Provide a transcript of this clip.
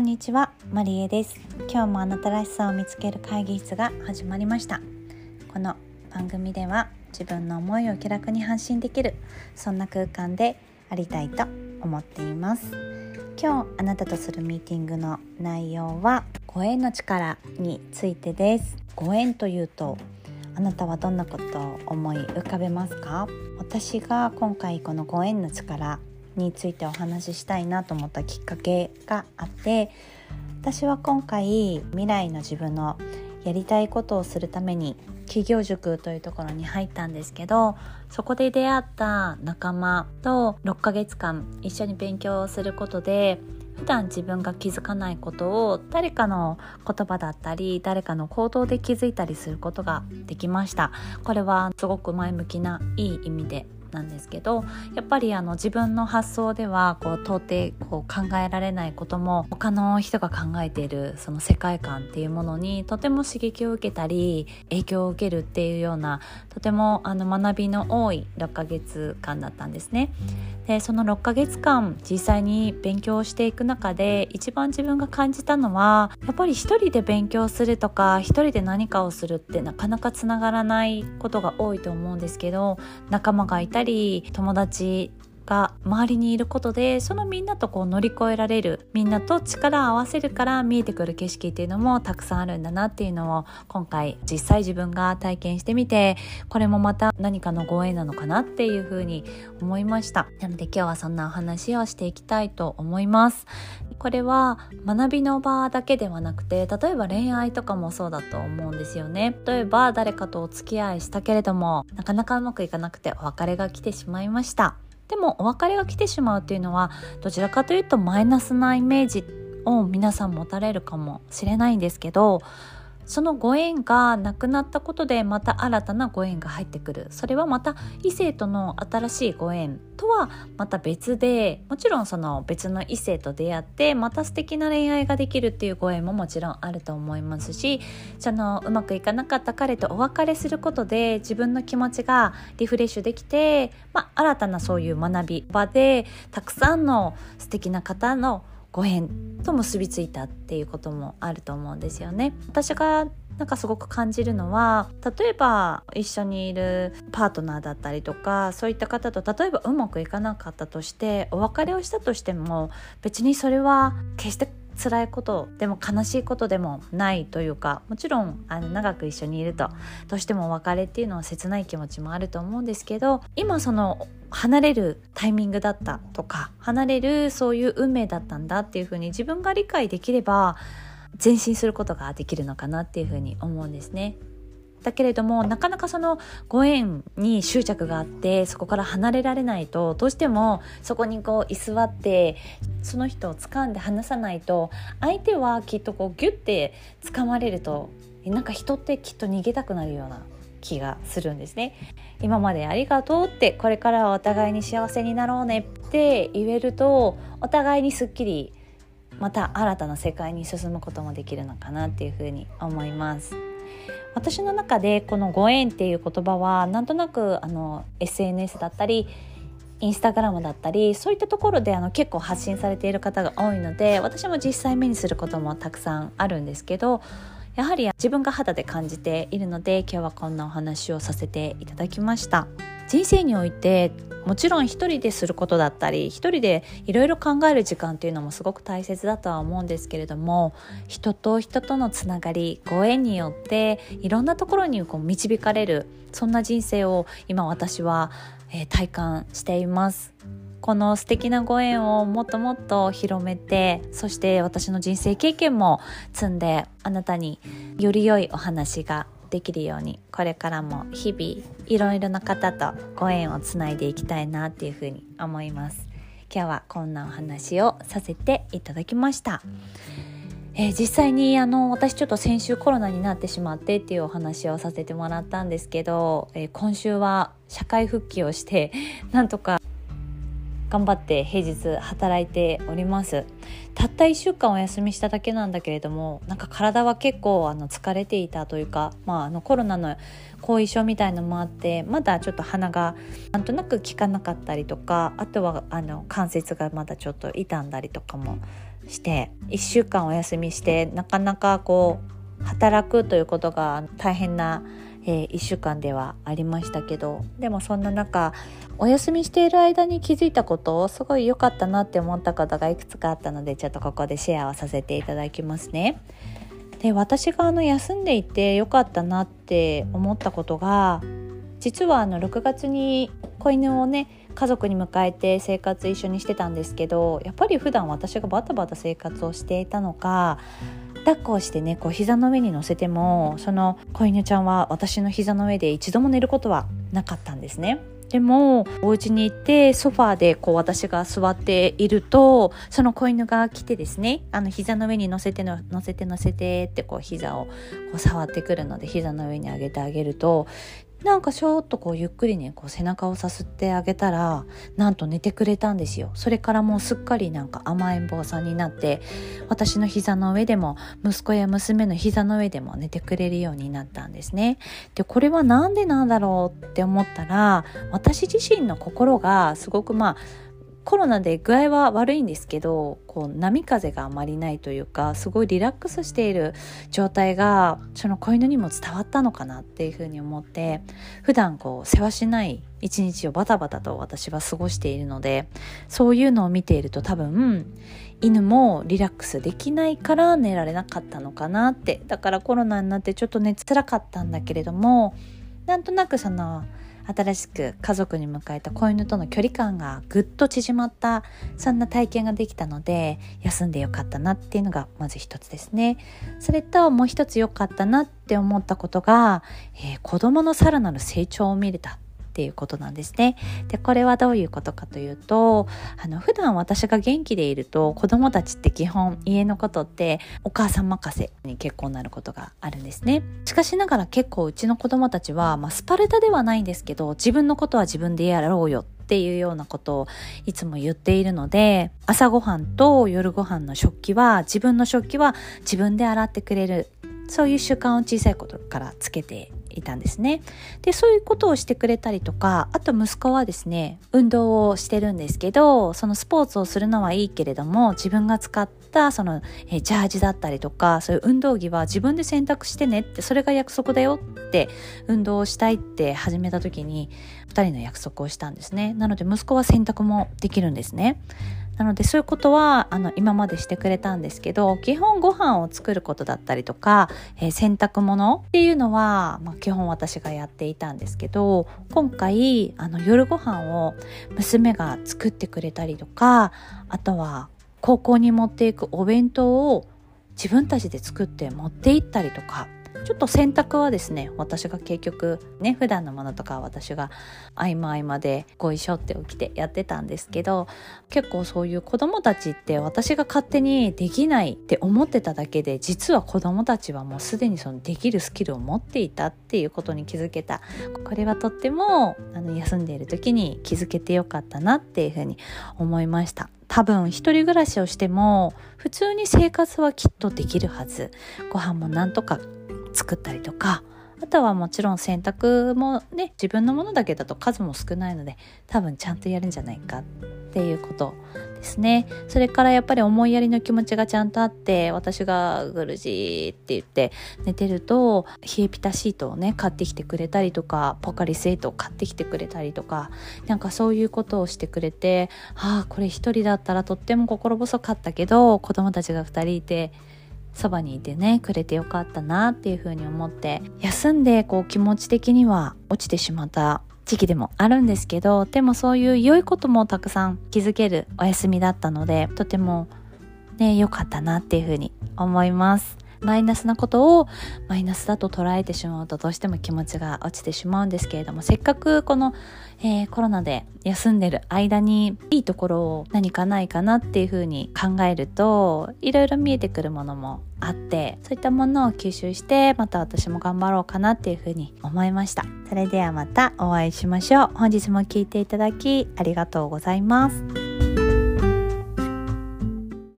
んにちは、マリエです。今日もあなたらしさを見つける会議室が始まりました。この番組では自分の思いを気楽に発信できるそんな空間でありたいと思っています。今日あなたとするミーティングの内容はご縁の力についてです。ご縁というとあなたはどんなことを思い浮かべますか？私が今回このご縁の力についてお話ししたいなと思ったきっかけがあって私は今回未来の自分のやりたいことをするために企業塾というところに入ったんですけどそこで出会った仲間と6ヶ月間一緒に勉強をすることで普段自分が気づかないことを誰かの言葉だったり誰かの行動で気づいたりすることができました。これはすごく前向きないい意味でなんですけどやっぱりあの自分の発想ではこう到底こう考えられないことも他の人が考えているその世界観っていうものにとても刺激を受けたり影響を受けるっていうようなとてもあの学びの多い6ヶ月間だったんですね。でその6ヶ月間実際に勉強していく中で一番自分が感じたのはやっぱり一人で勉強するとか一人で何かをするってなかなかつながらないことが多いと思うんですけど仲間がいたり友達が周りにいることでそのみんなとこう乗り越えられるみんなと力を合わせるから見えてくる景色っていうのもたくさんあるんだなっていうのを今回実際自分が体験してみてこれもまた何かのご縁なのかなっていうふうに思いました。なので今日はそんなお話をしていきたいと思います。これは学びの場だけではなくて例えば恋愛とかもそうだと思うんですよね。例えば誰かとお付き合いしたけれどもなかなかうまくいかなくてお別れが来てしまいました。でもお別れが来てしまうというのはどちらかというとマイナスなイメージを皆さん持たれるかもしれないんですけどそのご縁がなくなったことでまた新たなご縁が入ってくる。それはまた異性との新しいご縁とはまた別でもちろんその別の異性と出会ってまた素敵な恋愛ができるっていうご縁ももちろんあると思いますしそのうまくいかなかった彼とお別れすることで自分の気持ちがリフレッシュできて、まあ、新たなそういう学び場でたくさんの素敵な方のご縁と結びついたっていうこともあると思うんですよね。私がなんかすごく感じるのは例えば一緒にいるパートナーだったりとかそういった方と例えばうまくいかなかったとしてお別れをしたとしても別にそれは決して辛いことでも悲しいことでもないというかもちろんあの長く一緒にいるとどうしてもお別れっていうのは切ない気持ちもあると思うんですけど今その離れるタイミングだったとか離れるそういう運命だったんだっていうふうに自分が理解できれば前進することができるのかなっていうふうに思うんですね。だけれどもなかなかそのご縁に執着があってそこから離れられないとどうしてもそこにこう居座ってその人を掴んで離さないと相手はきっとこうギュッて掴まれるとなんか人ってきっと逃げたくなるような気がするんですね。今までありがとうってこれからはお互いに幸せになろうねって言えるとお互いにすっきりまた新たな世界に進むこともできるのかなっていうふうに思います。私の中でこのご縁っていう言葉はなんとなくあの SNS だったりインスタグラムだったりそういったところであの結構発信されている方が多いので私も実際目にすることもたくさんあるんですけどやはり自分が肌で感じているので今日はこんなお話をさせていただきました人生においてもちろん一人ですることだったり一人でいろいろ考える時間っていうのもすごく大切だとは思うんですけれども人と人とのつながりご縁によっていろんなところにこう導かれるそんな人生を今私は、えー、体感しています。この素敵なご縁をもっともっと広めてそして私の人生経験も積んであなたにより良いお話ができるようにこれからも日々いろいろな方とご縁をつないでいきたいなっていうふうに思います。今日はこんなお話をさせていただきました、えー、実際にあの私ちょっと先週コロナになってしまってっていうお話をさせてもらったんですけど、えー、今週は社会復帰をしてなんとか頑張って平日働いております。たった1週間お休みしただけなんだけれどもなんか体は結構あの疲れていたというか、まあ、あのコロナの後遺症みたいのもあってまだちょっと鼻がなんとなく効かなかったりとかあとはあの関節がまだちょっと傷んだりとかもして1週間お休みしてなかなかこう働くということが大変な、えー、1週間ではありましたけどでもそんな中お休みしている間に気づいたことをすごい良かったなって思ったことがいくつかあったのでちょっとここでシェアをさせていただきますね。で私があの休んでいて良かったなって思ったことが実はあの6月に子犬をね家族に迎えて生活一緒にしてたんですけどやっぱり普段私がバタバタ生活をしていたのか抱っこをしてねこう膝の上に乗せてもその子犬ちゃんは私の膝の上で一度も寝ることはなかったんですね。でもお家に行ってソファーでこう私が座っているとその子犬が来てですねあの膝の上に乗せての乗せて乗せてってこう膝をこう触ってくるので膝の上に上げてあげるとなんかしょーっとこうゆっくりねこう背中をさすってあげたらなんと寝てくれたんですよ。それからもうすっかりなんか甘えん坊さんになって私の膝の上でも息子や娘の膝の上でも寝てくれるようになったんですね。でこれはなんでなんだろうって思ったら私自身の心がすごくまあコロナで具合は悪いんですけどこう波風があまりないというかすごいリラックスしている状態がその子犬にも伝わったのかなっていうふうに思って普段こう世話しない一日をバタバタと私は過ごしているのでそういうのを見ていると多分犬もリラックスできないから寝られなかったのかなって。だからコロナになってちょっとね辛かったんだけれどもなんとなくその新しく家族に迎えた子犬との距離感がぐっと縮まったそんな体験ができたので休んでよかったなっていうのがまず一つですね。それともう一つ良かったなって思ったことが、えー、子供のさらなる成長を見れたっていうことなんですね。でこれはどういうことかというとあの普段私が元気でいると子供たちって基本家のことってお母さん任せに結構なることがあるんですね。しかしながら結構うちの子供たちは、まあ、スパルタではないんですけど自分のことは自分でやろうよっていうようなことをいつも言っているので朝ごはんと夜ご飯の食器は自分の食器は自分で洗ってくれるそういう習慣を小さいことからつけていたんですね。で、そういうことをしてくれたりとか、あと息子はですね、運動をしてるんですけど、そのスポーツをするのはいいけれども、自分が使ったそのえジャージだったりとか、そういう運動着は自分で選択してねって、それが約束だよって運動をしたいって始めた時に、2人の約束をしたんですね。なので息子は選択もできるんですね。なのでそういうことはあの今までしてくれたんですけど基本ご飯を作ることだったりとか、えー、洗濯物っていうのは、まあ、基本私がやっていたんですけど今回あの夜ご飯を娘が作ってくれたりとかあとは高校に持っていくお弁当を自分たちで作って持って行ったりとかちょっと洗濯はですね私が結局ね普段のものとかは私が合間合間でご一緒って起きてやってたんですけど結構そういう子供たちって私が勝手にできないって思ってただけで実は子供たちはもうすでにそのできるスキルを持っていたっていうことに気づけたこれはとってもあの休んでいる時に気づけてよかったなっていうふうに思いました。多分一人暮らしをしても普通に生活はきっとできるはずご飯もなんとか作ったりとかあとはもちろん洗濯もね自分のものだけだと数も少ないので多分ちゃんとやるんじゃないかっていうことですね。それからやっぱり思いやりの気持ちがちゃんとあって私がぐるじって言って寝てると冷えピタシートをね買ってきてくれたりとかポカリスエイトを買ってきてくれたりとかなんかそういうことをしてくれてああこれ一人だったらとっても心細かったけど子供たちが2人いてそばにいてねくれてよかったなっていうふうに思って休んでこう気持ち的には落ちてしまった時期でもあるんですけどでもそういう良いこともたくさん気づけるお休みだったのでとてもね良かったなっていうふうに思います。マイナスなことをマイナスだと捉えてしまうとどうしても気持ちが落ちてしまうんですけれどもせっかくこの、えー、コロナで休んでる間にいいところを何かないかなっていうふうに考えるといろいろ見えてくるものもあってそういったものを吸収してまた私も頑張ろうかなっていうふうに思いました。それではまたお会いしましょう。本日も聴いていただきありがとうございます。